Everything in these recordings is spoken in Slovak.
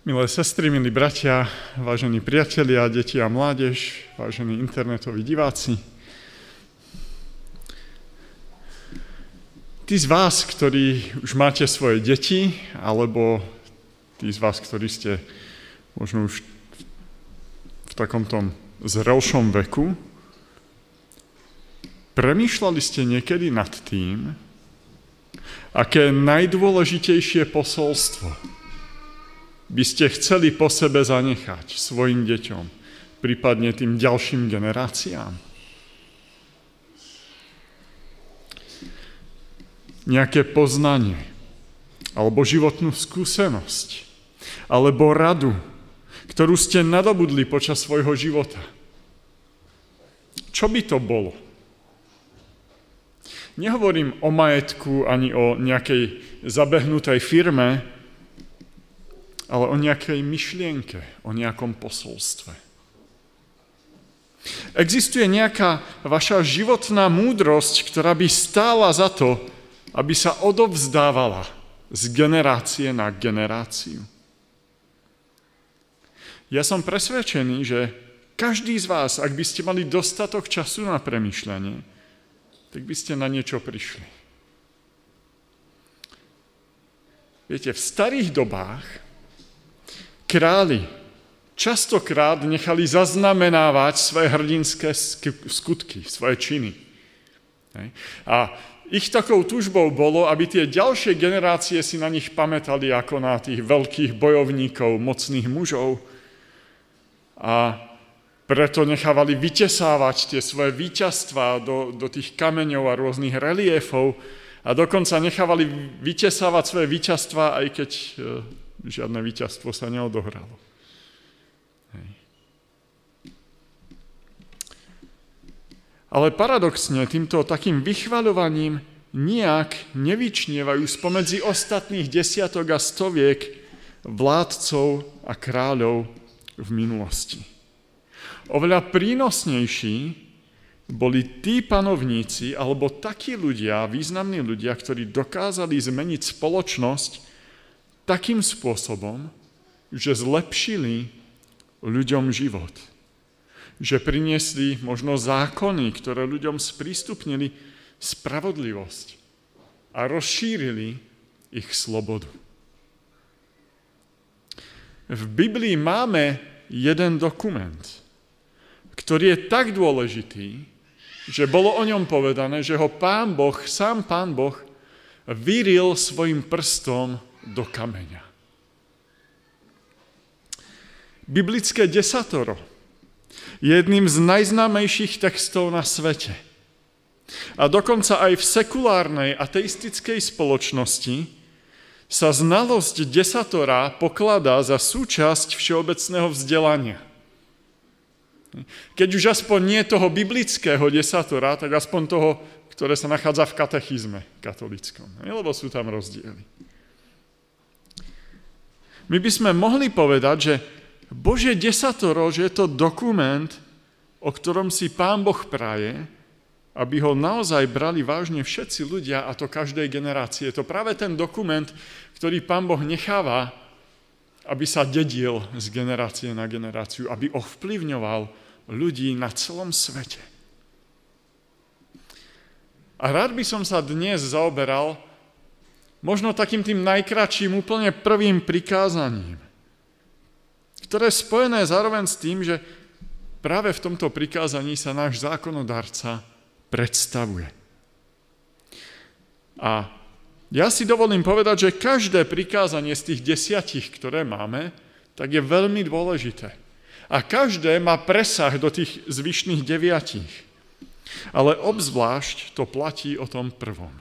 Milé sestry, milí bratia, vážení priatelia, deti a mládež, vážení internetoví diváci. Tí z vás, ktorí už máte svoje deti, alebo tí z vás, ktorí ste možno už v takom tom zrelšom veku, premýšľali ste niekedy nad tým, aké najdôležitejšie posolstvo by ste chceli po sebe zanechať svojim deťom, prípadne tým ďalším generáciám? Nejaké poznanie, alebo životnú skúsenosť, alebo radu, ktorú ste nadobudli počas svojho života. Čo by to bolo? Nehovorím o majetku ani o nejakej zabehnutej firme, ale o nejakej myšlienke, o nejakom posolstve. Existuje nejaká vaša životná múdrosť, ktorá by stála za to, aby sa odovzdávala z generácie na generáciu. Ja som presvedčený, že každý z vás, ak by ste mali dostatok času na premyšľanie, tak by ste na niečo prišli. Viete, v starých dobách králi častokrát nechali zaznamenávať svoje hrdinské skutky, svoje činy. A ich takou túžbou bolo, aby tie ďalšie generácie si na nich pamätali ako na tých veľkých bojovníkov, mocných mužov. A preto nechávali vytesávať tie svoje víťazstvá do, do tých kameňov a rôznych reliefov a dokonca nechávali vytesávať svoje víťazstvá, aj keď e, žiadne víťazstvo sa neodohralo. Hej. Ale paradoxne týmto takým vychvaľovaním nijak nevyčnievajú spomedzi ostatných desiatok a stoviek vládcov a kráľov v minulosti. Oveľa prínosnejší boli tí panovníci alebo takí ľudia, významní ľudia, ktorí dokázali zmeniť spoločnosť takým spôsobom, že zlepšili ľuďom život. Že priniesli možno zákony, ktoré ľuďom sprístupnili spravodlivosť a rozšírili ich slobodu. V Biblii máme jeden dokument, ktorý je tak dôležitý, že bolo o ňom povedané, že ho pán Boh, sám pán Boh, vyril svojim prstom do kameňa. Biblické desatoro je jedným z najznámejších textov na svete. A dokonca aj v sekulárnej ateistickej spoločnosti sa znalosť desatora pokladá za súčasť všeobecného vzdelania. Keď už aspoň nie toho biblického desatora, tak aspoň toho, ktoré sa nachádza v katechizme katolickom. Lebo sú tam rozdiely. My by sme mohli povedať, že Božie desatoro, že je to dokument, o ktorom si Pán Boh praje, aby ho naozaj brali vážne všetci ľudia, a to každej generácie. Je to práve ten dokument, ktorý Pán Boh necháva, aby sa dedil z generácie na generáciu, aby ovplyvňoval ľudí na celom svete. A rád by som sa dnes zaoberal možno takým tým najkračším, úplne prvým prikázaním, ktoré je spojené zároveň s tým, že práve v tomto prikázaní sa náš zákonodarca predstavuje. A ja si dovolím povedať, že každé prikázanie z tých desiatich, ktoré máme, tak je veľmi dôležité. A každé má presah do tých zvyšných deviatich. Ale obzvlášť to platí o tom prvom.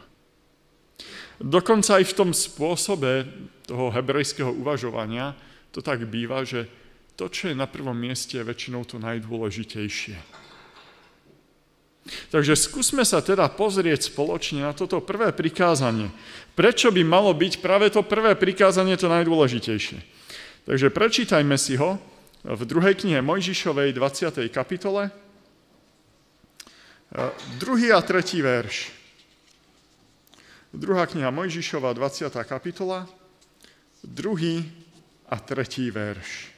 Dokonca aj v tom spôsobe toho hebrejského uvažovania to tak býva, že to, čo je na prvom mieste, je väčšinou to najdôležitejšie. Takže skúsme sa teda pozrieť spoločne na toto prvé prikázanie. Prečo by malo byť práve to prvé prikázanie to najdôležitejšie? Takže prečítajme si ho v druhej knihe Mojžišovej 20. kapitole, druhý a tretí verš. Druhá kniha Mojžišova, 20. kapitola, druhý a tretí verš.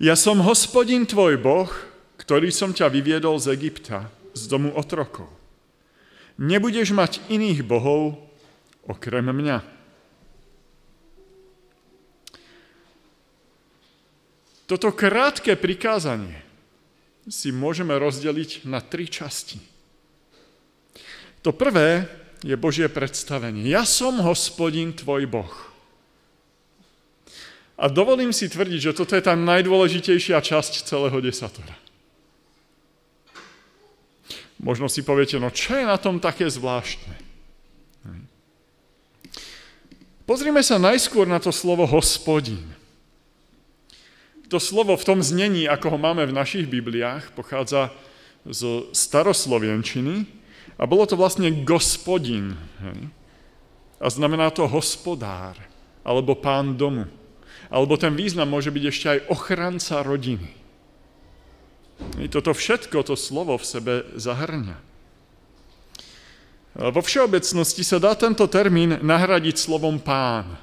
Ja som hospodin tvoj Boh, ktorý som ťa vyviedol z Egypta, z domu otrokov. Nebudeš mať iných bohov okrem mňa. Toto krátke prikázanie si môžeme rozdeliť na tri časti. To prvé je Božie predstavenie. Ja som hospodin tvoj Boh. A dovolím si tvrdiť, že toto je tá najdôležitejšia časť celého desatora. Možno si poviete, no čo je na tom také zvláštne? Pozrime sa najskôr na to slovo hospodin. To slovo v tom znení, ako ho máme v našich Bibliách, pochádza z staroslovenčiny a bolo to vlastne gospodin. A znamená to hospodár, alebo pán domu. Alebo ten význam môže byť ešte aj ochranca rodiny. I toto všetko to slovo v sebe zahrňa. Vo všeobecnosti sa dá tento termín nahradiť slovom pán.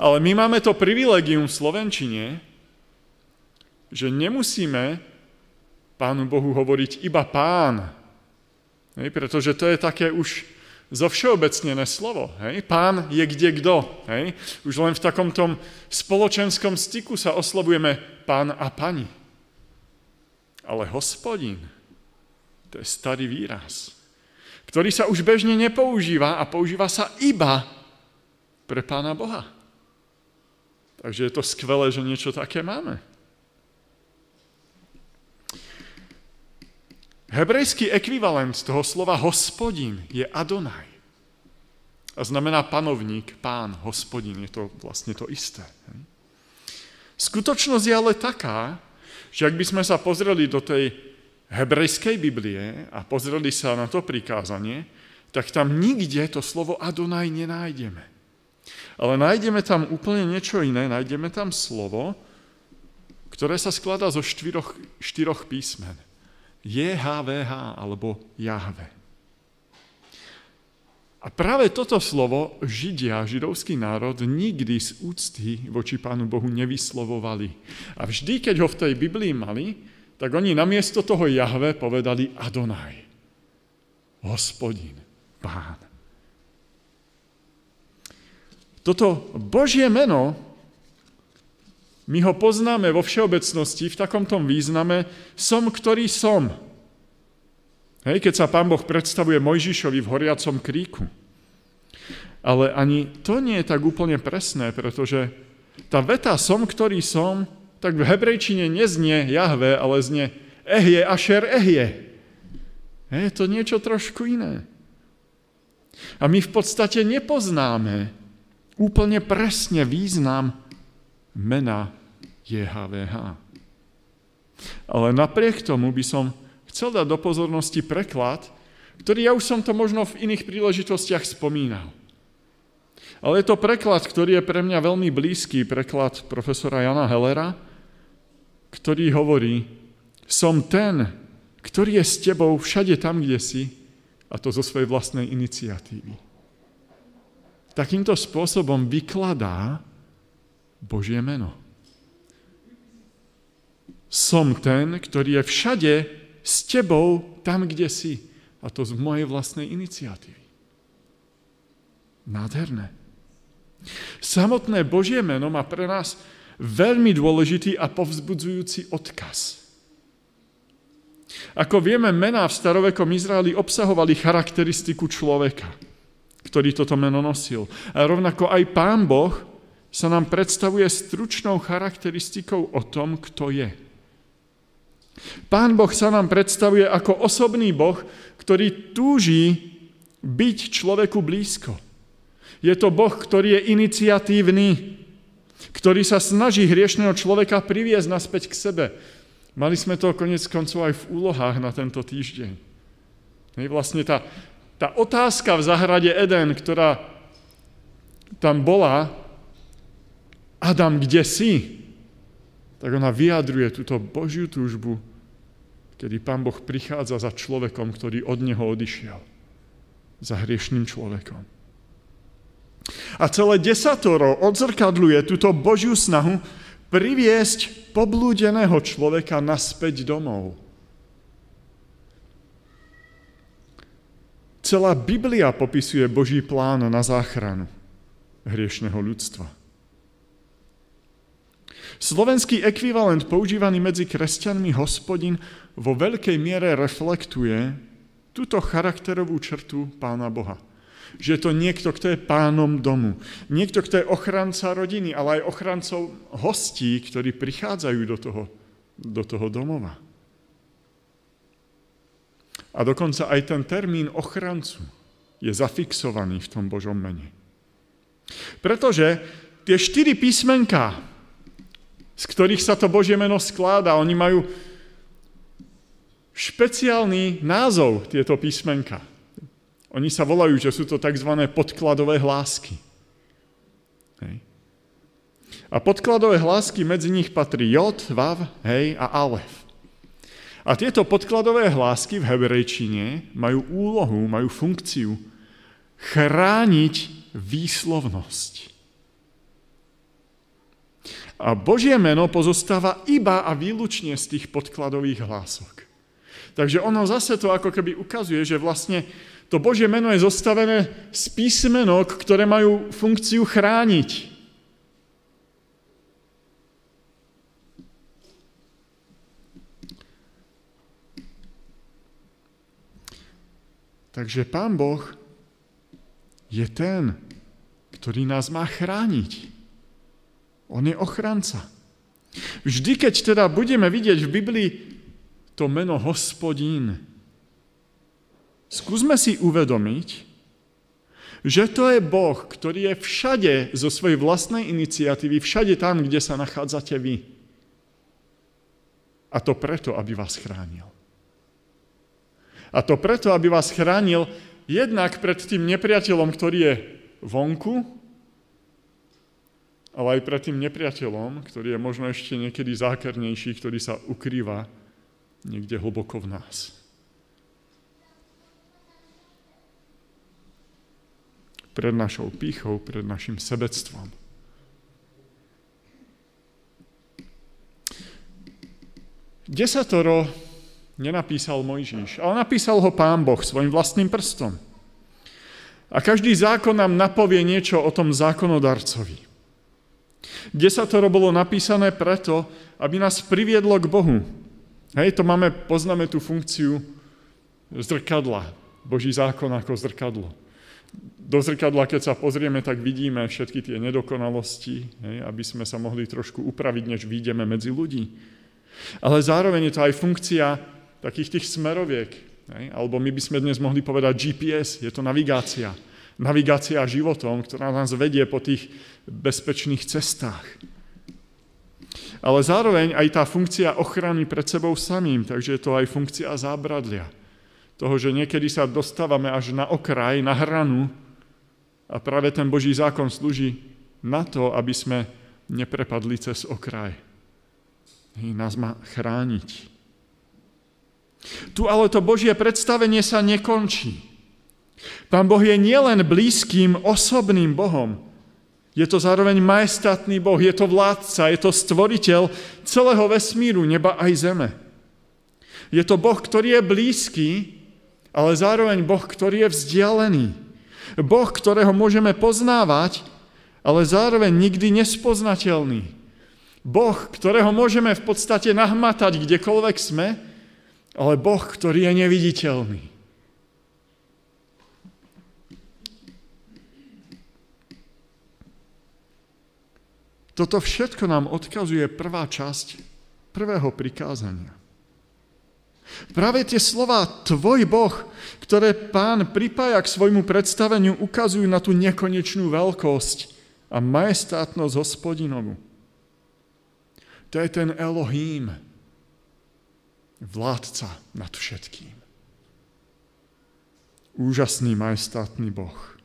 Ale my máme to privilegium v Slovenčine, že nemusíme Pánu Bohu hovoriť iba pán, hej, pretože to je také už zovšeobecnené slovo. Hej? Pán je kde kto. Hej? Už len v takom tom spoločenskom styku sa oslovujeme pán a pani. Ale hospodin, to je starý výraz, ktorý sa už bežne nepoužíva a používa sa iba pre pána Boha. Takže je to skvelé, že niečo také máme. Hebrejský ekvivalent toho slova hospodin je Adonaj. A znamená panovník, pán, hospodin. Je to vlastne to isté. Skutočnosť je ale taká, že ak by sme sa pozreli do tej hebrejskej Biblie a pozreli sa na to prikázanie, tak tam nikde to slovo Adonaj nenájdeme. Ale nájdeme tam úplne niečo iné, nájdeme tam slovo, ktoré sa skladá zo štyroch, štyroch písmen. JHVH alebo Jahve. A práve toto slovo Židia, židovský národ, nikdy z úcty voči Pánu Bohu nevyslovovali. A vždy, keď ho v tej Biblii mali, tak oni namiesto toho Jahve povedali Adonaj. Hospodin, Pán. Toto Božie meno my ho poznáme vo všeobecnosti v takomto význame som, ktorý som. Hej, keď sa pán Boh predstavuje Mojžišovi v horiacom kríku. Ale ani to nie je tak úplne presné, pretože tá veta som, ktorý som, tak v hebrejčine neznie Jahve, ale znie Ehje, Ašer, Ehje. Je to niečo trošku iné. A my v podstate nepoznáme úplne presne význam mena JHVH. Ale napriek tomu by som chcel dať do pozornosti preklad, ktorý ja už som to možno v iných príležitostiach spomínal. Ale je to preklad, ktorý je pre mňa veľmi blízky, preklad profesora Jana Hellera, ktorý hovorí, som ten, ktorý je s tebou všade tam, kde si, a to zo svojej vlastnej iniciatívy. Takýmto spôsobom vykladá Božie meno. Som ten, ktorý je všade s tebou tam, kde si. A to z mojej vlastnej iniciatívy. Nádherné. Samotné Božie meno má pre nás veľmi dôležitý a povzbudzujúci odkaz. Ako vieme, mená v starovekom Izraeli obsahovali charakteristiku človeka, ktorý toto meno nosil. A rovnako aj Pán Boh sa nám predstavuje stručnou charakteristikou o tom, kto je. Pán Boh sa nám predstavuje ako osobný Boh, ktorý túži byť človeku blízko. Je to Boh, ktorý je iniciatívny, ktorý sa snaží hriešného človeka priviesť naspäť k sebe. Mali sme to konec koncov aj v úlohách na tento týždeň. Vlastne tá, tá otázka v zahrade Eden, ktorá tam bola, Adam, kde si? Tak ona vyjadruje túto Božiu túžbu, kedy Pán Boh prichádza za človekom, ktorý od Neho odišiel. Za hriešným človekom. A celé desatoro odzrkadľuje túto Božiu snahu priviesť poblúdeného človeka naspäť domov. Celá Biblia popisuje Boží plán na záchranu hriešného ľudstva. Slovenský ekvivalent používaný medzi kresťanmi hospodin vo veľkej miere reflektuje túto charakterovú črtu Pána Boha. Že je to niekto, kto je pánom domu. Niekto, kto je ochranca rodiny, ale aj ochrancov hostí, ktorí prichádzajú do toho, do toho domova. A dokonca aj ten termín ochrancu je zafixovaný v tom Božom mene. Pretože tie štyri písmenka, z ktorých sa to Božie meno skláda, oni majú špeciálny názov tieto písmenka. Oni sa volajú, že sú to tzv. podkladové hlásky. Hej. A podkladové hlásky medzi nich patrí J, Vav, hej a Alef. A tieto podkladové hlásky v hebrejčine majú úlohu, majú funkciu chrániť výslovnosť. A Božie meno pozostáva iba a výlučne z tých podkladových hlások. Takže ono zase to ako keby ukazuje, že vlastne to Božie meno je zostavené z písmenok, ktoré majú funkciu chrániť. Takže Pán Boh je ten, ktorý nás má chrániť. On je ochranca. Vždy, keď teda budeme vidieť v Biblii to meno hospodín, skúsme si uvedomiť, že to je Boh, ktorý je všade zo svojej vlastnej iniciatívy, všade tam, kde sa nachádzate vy. A to preto, aby vás chránil. A to preto, aby vás chránil jednak pred tým nepriateľom, ktorý je vonku, ale aj pred tým nepriateľom, ktorý je možno ešte niekedy zákernejší, ktorý sa ukrýva niekde hlboko v nás. Pred našou pýchou, pred našim sebectvom. Desatoro nenapísal Mojžiš, ale napísal ho Pán Boh svojim vlastným prstom. A každý zákon nám napovie niečo o tom zákonodarcovi. Desatoro bolo napísané preto, aby nás priviedlo k Bohu. Hej, to máme, poznáme tú funkciu zrkadla. Boží zákon ako zrkadlo. Do zrkadla, keď sa pozrieme, tak vidíme všetky tie nedokonalosti, hej, aby sme sa mohli trošku upraviť, než vyjdeme medzi ľudí. Ale zároveň je to aj funkcia takých tých smeroviek. Ne? Alebo my by sme dnes mohli povedať GPS, je to navigácia. Navigácia životom, ktorá nás vedie po tých bezpečných cestách. Ale zároveň aj tá funkcia ochrany pred sebou samým, takže je to aj funkcia zábradlia. Toho, že niekedy sa dostávame až na okraj, na hranu a práve ten Boží zákon slúži na to, aby sme neprepadli cez okraj. I nás má chrániť. Tu ale to Božie predstavenie sa nekončí. Pán Boh je nielen blízkym, osobným Bohom, je to zároveň majestátny Boh, je to vládca, je to stvoriteľ celého vesmíru, neba aj zeme. Je to Boh, ktorý je blízky, ale zároveň Boh, ktorý je vzdialený. Boh, ktorého môžeme poznávať, ale zároveň nikdy nespoznateľný. Boh, ktorého môžeme v podstate nahmatať kdekoľvek sme, ale Boh, ktorý je neviditeľný. Toto všetko nám odkazuje prvá časť prvého prikázania. Práve tie slova Tvoj Boh, ktoré pán pripája k svojmu predstaveniu, ukazujú na tú nekonečnú veľkosť a majestátnosť hospodinovu. To je ten Elohím, vládca nad všetkým. Úžasný majestátny Boh.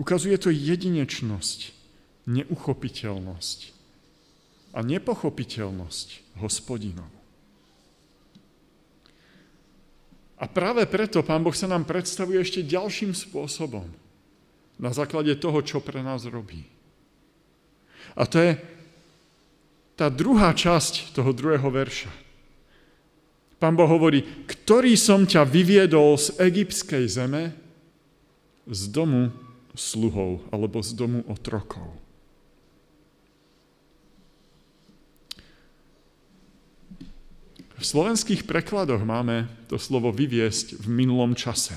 Ukazuje to jedinečnosť, neuchopiteľnosť a nepochopiteľnosť hospodinov. A práve preto Pán Boh sa nám predstavuje ešte ďalším spôsobom. Na základe toho, čo pre nás robí. A to je tá druhá časť toho druhého verša. Pán Boh hovorí, ktorý som ťa vyviedol z egyptskej zeme, z domu sluhov alebo z domu otrokov. V slovenských prekladoch máme to slovo vyviesť v minulom čase.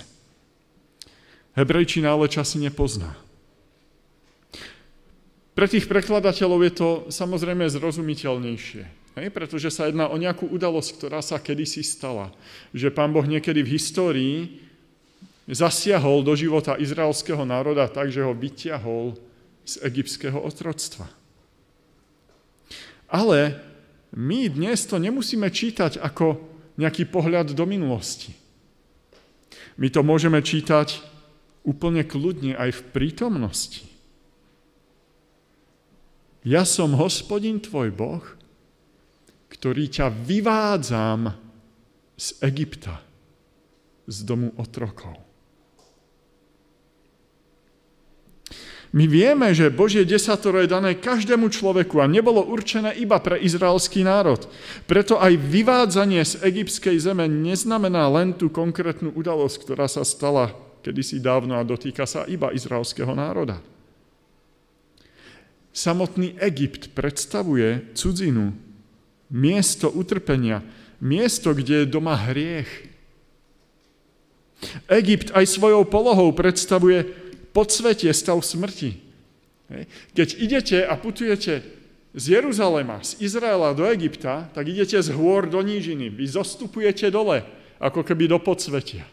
Hebrejčina ale časy nepozná. Pre tých prekladateľov je to samozrejme zrozumiteľnejšie, hej? pretože sa jedná o nejakú udalosť, ktorá sa kedysi stala. Že pán Boh niekedy v histórii zasiahol do života izraelského národa tak, že ho vyťahol z egyptského otroctva. Ale my dnes to nemusíme čítať ako nejaký pohľad do minulosti. My to môžeme čítať úplne kľudne aj v prítomnosti. Ja som hospodin tvoj Boh, ktorý ťa vyvádzam z Egypta, z domu otrokov. My vieme, že Božie desatoro je dané každému človeku a nebolo určené iba pre izraelský národ. Preto aj vyvádzanie z egyptskej zeme neznamená len tú konkrétnu udalosť, ktorá sa stala kedysi dávno a dotýka sa iba izraelského národa. Samotný Egypt predstavuje cudzinu, miesto utrpenia, miesto, kde je doma hriech. Egypt aj svojou polohou predstavuje podsvetie, stav smrti. Keď idete a putujete z Jeruzalema, z Izraela do Egypta, tak idete z hôr do nížiny. Vy zostupujete dole, ako keby do podsvetia.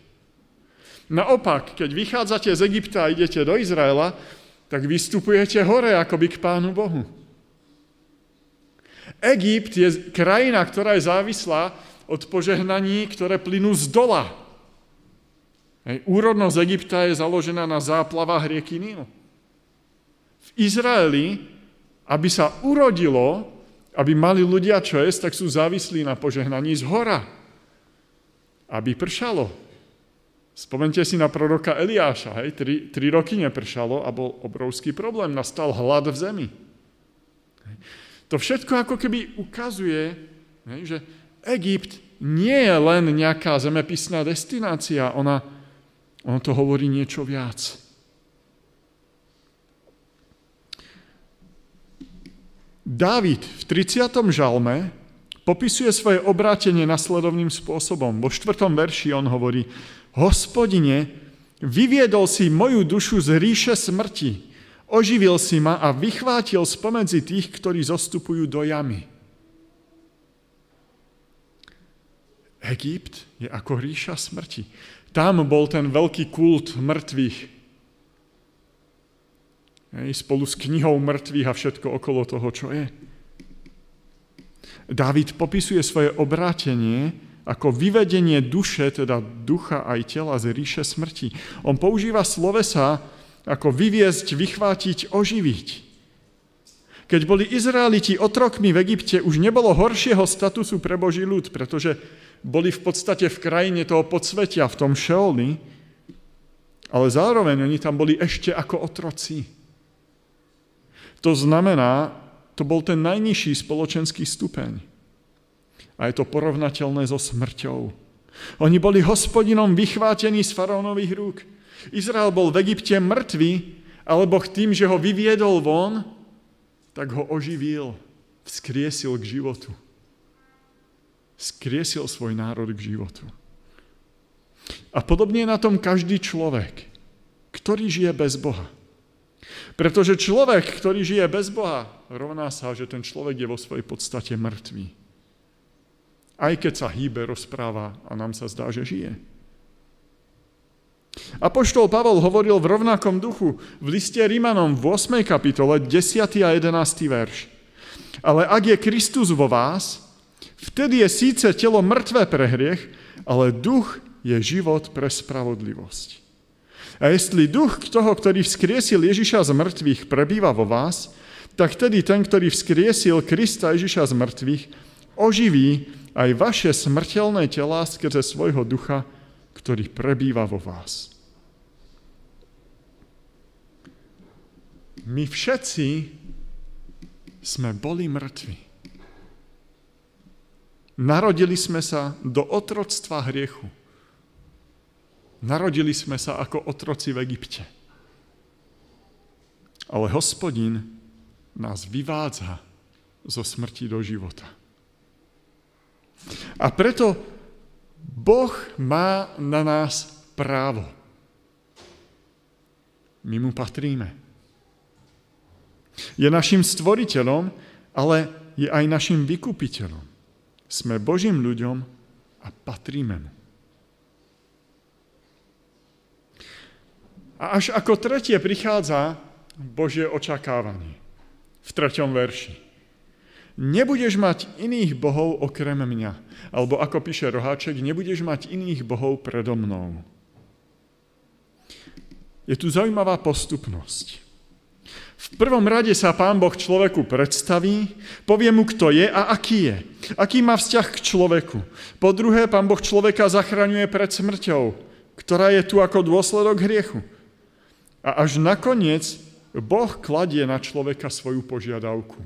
Naopak, keď vychádzate z Egypta a idete do Izraela, tak vystupujete hore, akoby k Pánu Bohu. Egypt je krajina, ktorá je závislá od požehnaní, ktoré plynú z dola, Hej. Úrodnosť Egypta je založená na záplavách rieky Níl. V Izraeli, aby sa urodilo, aby mali ľudia čo jesť, tak sú závislí na požehnaní z hora. Aby pršalo. Spomente si na proroka Eliáša. Hej. Tri, tri roky nepršalo a bol obrovský problém. Nastal hlad v zemi. Hej. To všetko ako keby ukazuje, hej, že Egypt nie je len nejaká zemepisná destinácia, ona ono to hovorí niečo viac. Dávid v 30. žalme popisuje svoje obrátenie nasledovným spôsobom. Vo 4. verši on hovorí, hospodine, vyviedol si moju dušu z ríše smrti, oživil si ma a vychvátil spomedzi tých, ktorí zostupujú do jamy. Egypt je ako ríša smrti. Tam bol ten veľký kult mŕtvych. Spolu s knihou mŕtvych a všetko okolo toho, čo je. David popisuje svoje obrátenie ako vyvedenie duše, teda ducha aj tela z ríše smrti. On používa slovesa ako vyviezť, vychvátiť, oživiť. Keď boli Izraeliti otrokmi v Egypte, už nebolo horšieho statusu pre Boží ľud, pretože boli v podstate v krajine toho podsvetia, v tom Šeoli, ale zároveň oni tam boli ešte ako otroci. To znamená, to bol ten najnižší spoločenský stupeň. A je to porovnateľné so smrťou. Oni boli hospodinom vychvátení z faraónových rúk. Izrael bol v Egypte mŕtvý, alebo tým, že ho vyviedol von, tak ho oživil, vzkriesil k životu skriesil svoj národ k životu. A podobne je na tom každý človek, ktorý žije bez Boha. Pretože človek, ktorý žije bez Boha, rovná sa, že ten človek je vo svojej podstate mŕtvý. Aj keď sa hýbe, rozpráva a nám sa zdá, že žije. Apoštol Pavol hovoril v rovnakom duchu v liste Rímanom v 8. kapitole 10. a 11. verš. Ale ak je Kristus vo vás, Vtedy je síce telo mŕtvé pre hriech, ale duch je život pre spravodlivosť. A jestli duch toho, ktorý vzkriesil Ježiša z mŕtvych, prebýva vo vás, tak tedy ten, ktorý vzkriesil Krista Ježiša z mŕtvych, oživí aj vaše smrteľné tela skrze svojho ducha, ktorý prebýva vo vás. My všetci sme boli mŕtvi. Narodili sme sa do otroctva hriechu. Narodili sme sa ako otroci v Egypte. Ale hospodin nás vyvádza zo smrti do života. A preto Boh má na nás právo. My mu patríme. Je našim stvoriteľom, ale je aj našim vykupiteľom. Sme Božím ľuďom a patríme mu. A až ako tretie prichádza Božie očakávanie. V treťom verši. Nebudeš mať iných bohov okrem mňa. Alebo ako píše Roháček, nebudeš mať iných bohov predo mnou. Je tu zaujímavá postupnosť. V prvom rade sa pán Boh človeku predstaví, povie mu, kto je a aký je. Aký má vzťah k človeku. Po druhé, pán Boh človeka zachraňuje pred smrťou, ktorá je tu ako dôsledok hriechu. A až nakoniec Boh kladie na človeka svoju požiadavku.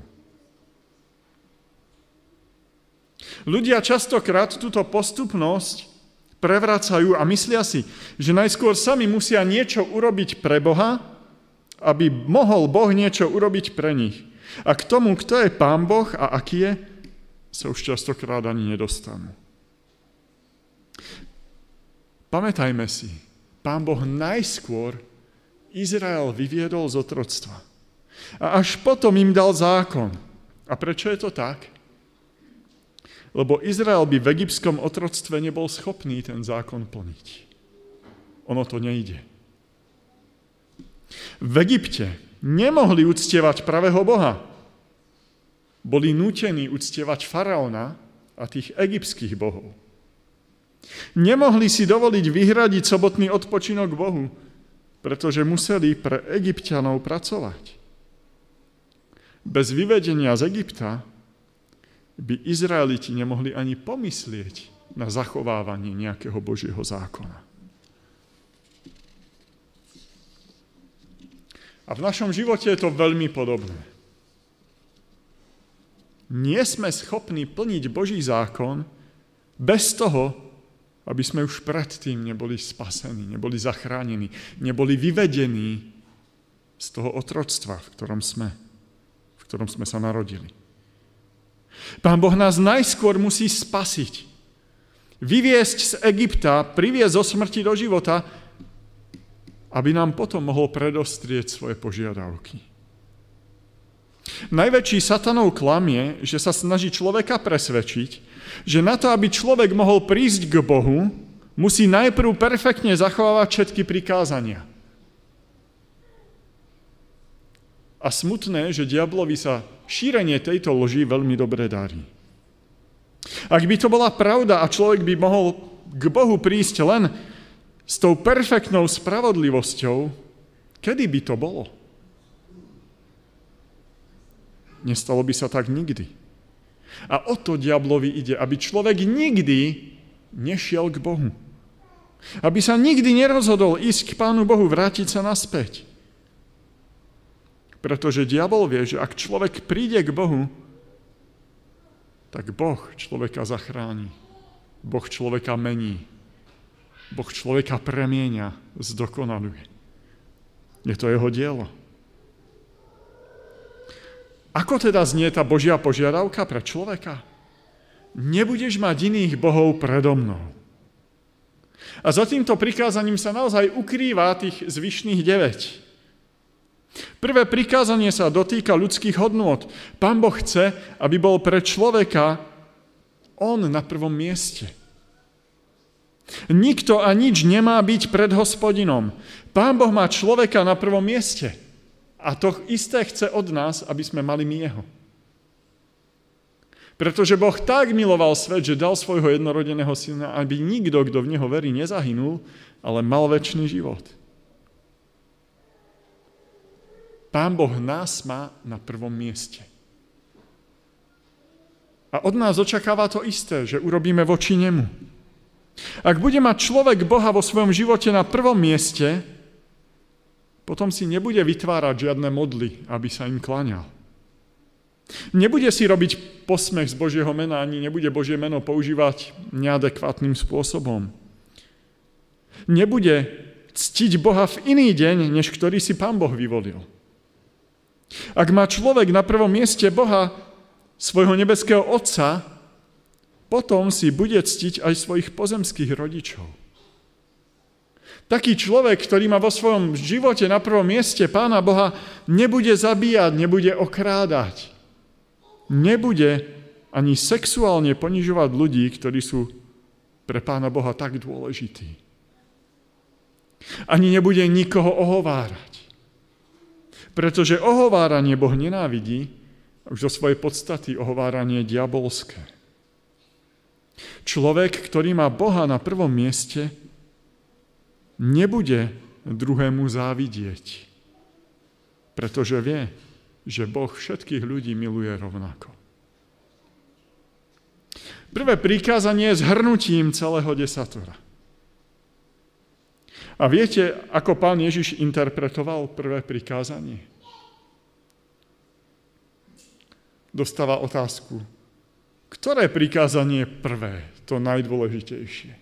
Ľudia častokrát túto postupnosť prevracajú a myslia si, že najskôr sami musia niečo urobiť pre Boha, aby mohol Boh niečo urobiť pre nich. A k tomu, kto je Pán Boh a aký je, sa už častokrát ani nedostanú. Pamätajme si, Pán Boh najskôr Izrael vyviedol z otroctva. A až potom im dal zákon. A prečo je to tak? Lebo Izrael by v egyptskom otroctve nebol schopný ten zákon plniť. Ono to nejde. V Egypte nemohli uctievať pravého Boha. Boli nútení uctievať faraóna a tých egyptských bohov. Nemohli si dovoliť vyhradiť sobotný odpočinok Bohu, pretože museli pre egyptianov pracovať. Bez vyvedenia z Egypta by Izraeliti nemohli ani pomyslieť na zachovávanie nejakého Božieho zákona. A v našom živote je to veľmi podobné. Nie sme schopní plniť Boží zákon bez toho, aby sme už predtým neboli spasení, neboli zachránení, neboli vyvedení z toho otroctva, v ktorom sme, v ktorom sme sa narodili. Pán Boh nás najskôr musí spasiť. Vyviesť z Egypta, priviesť zo smrti do života aby nám potom mohol predostrieť svoje požiadavky. Najväčší satanov klam je, že sa snaží človeka presvedčiť, že na to, aby človek mohol prísť k Bohu, musí najprv perfektne zachovávať všetky prikázania. A smutné, že diablovi sa šírenie tejto loži veľmi dobre darí. Ak by to bola pravda a človek by mohol k Bohu prísť len s tou perfektnou spravodlivosťou, kedy by to bolo? Nestalo by sa tak nikdy. A o to diablovi ide, aby človek nikdy nešiel k Bohu. Aby sa nikdy nerozhodol ísť k Pánu Bohu, vrátiť sa naspäť. Pretože diabol vie, že ak človek príde k Bohu, tak Boh človeka zachráni. Boh človeka mení. Boh človeka premieňa, zdokonaluje. Je to jeho dielo. Ako teda znie tá Božia požiadavka pre človeka? Nebudeš mať iných bohov predo mnou. A za týmto prikázaním sa naozaj ukrýva tých zvyšných 9. Prvé prikázanie sa dotýka ľudských hodnôt. Pán Boh chce, aby bol pre človeka on na prvom mieste. Nikto a nič nemá byť pred hospodinom. Pán Boh má človeka na prvom mieste. A to isté chce od nás, aby sme mali my jeho. Pretože Boh tak miloval svet, že dal svojho jednorodeného syna, aby nikto, kto v Neho verí, nezahynul, ale mal väčší život. Pán Boh nás má na prvom mieste. A od nás očakáva to isté, že urobíme voči Nemu. Ak bude mať človek Boha vo svojom živote na prvom mieste, potom si nebude vytvárať žiadne modly, aby sa im kláňal. Nebude si robiť posmech z Božieho mena, ani nebude Božie meno používať neadekvátnym spôsobom. Nebude ctiť Boha v iný deň, než ktorý si Pán Boh vyvolil. Ak má človek na prvom mieste Boha, svojho nebeského Otca, potom si bude ctiť aj svojich pozemských rodičov. Taký človek, ktorý má vo svojom živote na prvom mieste Pána Boha, nebude zabíjať, nebude okrádať. Nebude ani sexuálne ponižovať ľudí, ktorí sú pre Pána Boha tak dôležití. Ani nebude nikoho ohovárať. Pretože ohováranie Boh nenávidí, už zo svojej podstaty ohováranie diabolské. Človek, ktorý má Boha na prvom mieste, nebude druhému závidieť, pretože vie, že Boh všetkých ľudí miluje rovnako. Prvé prikázanie je zhrnutím celého desatora. A viete, ako pán Ježiš interpretoval prvé prikázanie? Dostáva otázku, ktoré prikázanie je prvé, to najdôležitejšie?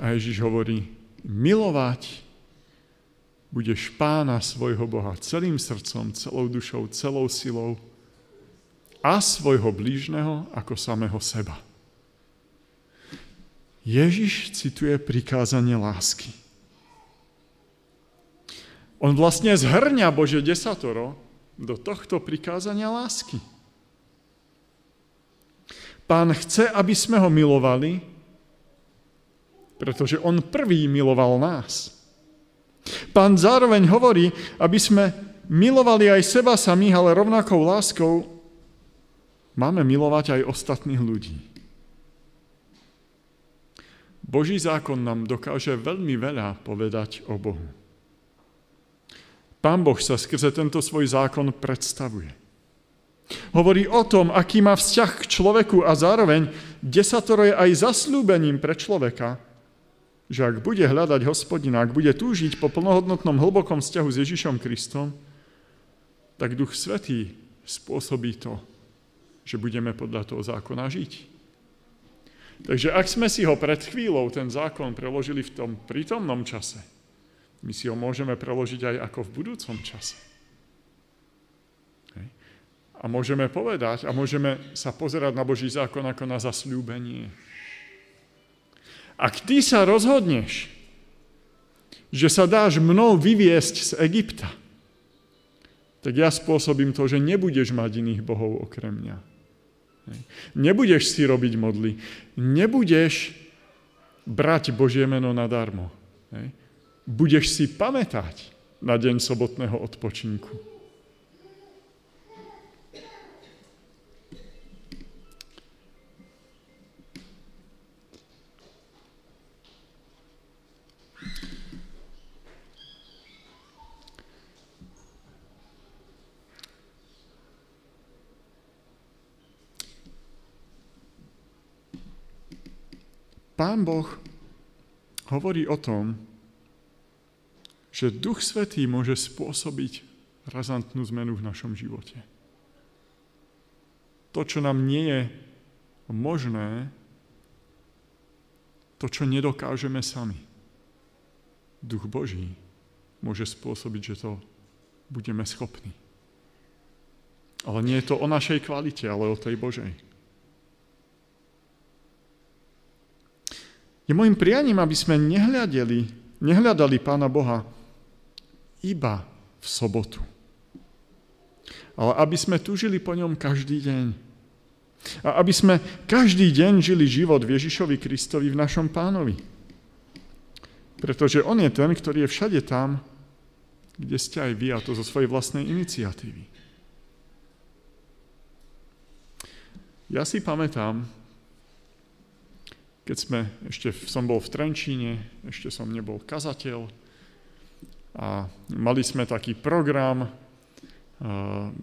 A Ježiš hovorí, milovať budeš pána svojho Boha celým srdcom, celou dušou, celou silou a svojho blížneho ako samého seba. Ježiš cituje prikázanie lásky. On vlastne zhrňa Bože desatoro do tohto prikázania lásky. Pán chce, aby sme ho milovali, pretože on prvý miloval nás. Pán zároveň hovorí, aby sme milovali aj seba samých, ale rovnakou láskou máme milovať aj ostatných ľudí. Boží zákon nám dokáže veľmi veľa povedať o Bohu. Pán Boh sa skrze tento svoj zákon predstavuje. Hovorí o tom, aký má vzťah k človeku a zároveň desatoro je aj zaslúbením pre človeka, že ak bude hľadať hospodina, ak bude túžiť po plnohodnotnom hlbokom vzťahu s Ježišom Kristom, tak Duch Svetý spôsobí to, že budeme podľa toho zákona žiť. Takže ak sme si ho pred chvíľou, ten zákon, preložili v tom prítomnom čase, my si ho môžeme preložiť aj ako v budúcom čase. A môžeme povedať a môžeme sa pozerať na Boží zákon ako na zasľúbenie. Ak ty sa rozhodneš, že sa dáš mnou vyviesť z Egypta, tak ja spôsobím to, že nebudeš mať iných bohov okrem mňa. Nebudeš si robiť modly. Nebudeš brať Božie meno nadarmo budeš si pamätať na deň sobotného odpočinku. Pán Boh hovorí o tom, že Duch Svetý môže spôsobiť razantnú zmenu v našom živote. To, čo nám nie je možné, to, čo nedokážeme sami. Duch Boží môže spôsobiť, že to budeme schopní. Ale nie je to o našej kvalite, ale o tej Božej. Je môjim prianím, aby sme nehľadeli, nehľadali Pána Boha iba v sobotu. Ale aby sme tužili po ňom každý deň. A aby sme každý deň žili život v Ježišovi Kristovi, v našom pánovi. Pretože on je ten, ktorý je všade tam, kde ste aj vy, a to zo svojej vlastnej iniciatívy. Ja si pamätám, keď sme, ešte som bol v Trenčíne, ešte som nebol kazateľ, a mali sme taký program,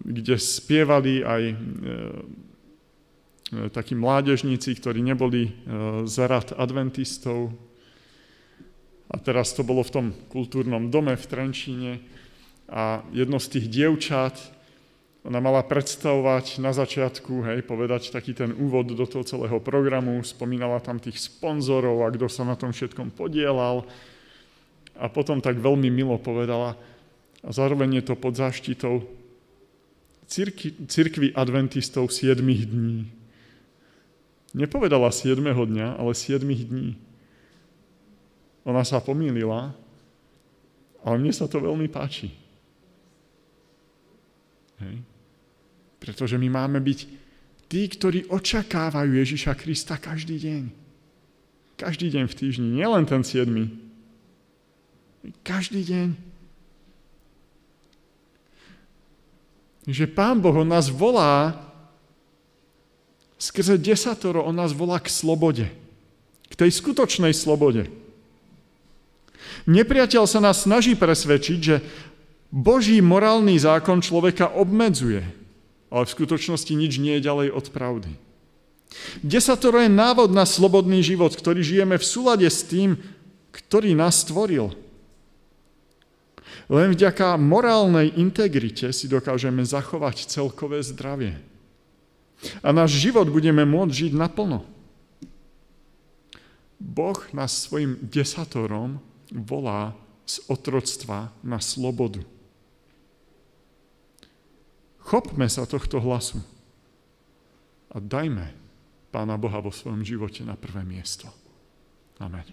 kde spievali aj e, takí mládežníci, ktorí neboli z rad adventistov. A teraz to bolo v tom kultúrnom dome v Trenčíne. A jedno z tých dievčat, ona mala predstavovať na začiatku, hej, povedať taký ten úvod do toho celého programu, spomínala tam tých sponzorov a kto sa na tom všetkom podielal. A potom tak veľmi milo povedala, a zároveň je to pod záštitou cirkvi, adventistov 7 dní. Nepovedala 7 dňa, ale 7 dní. Ona sa pomýlila, ale mne sa to veľmi páči. Hej. Pretože my máme byť tí, ktorí očakávajú Ježiša Krista každý deň. Každý deň v týždni, nielen ten 7. Každý deň. Že Pán Boh, On nás volá skrze desatoro, On nás volá k slobode. K tej skutočnej slobode. Nepriateľ sa nás snaží presvedčiť, že Boží morálny zákon človeka obmedzuje, ale v skutočnosti nič nie je ďalej od pravdy. Desatoro je návod na slobodný život, ktorý žijeme v súlade s tým, ktorý nás stvoril. Len vďaka morálnej integrite si dokážeme zachovať celkové zdravie. A náš život budeme môcť žiť naplno. Boh nás svojim desatorom volá z otroctva na slobodu. Chopme sa tohto hlasu a dajme Pána Boha vo svojom živote na prvé miesto. Amen.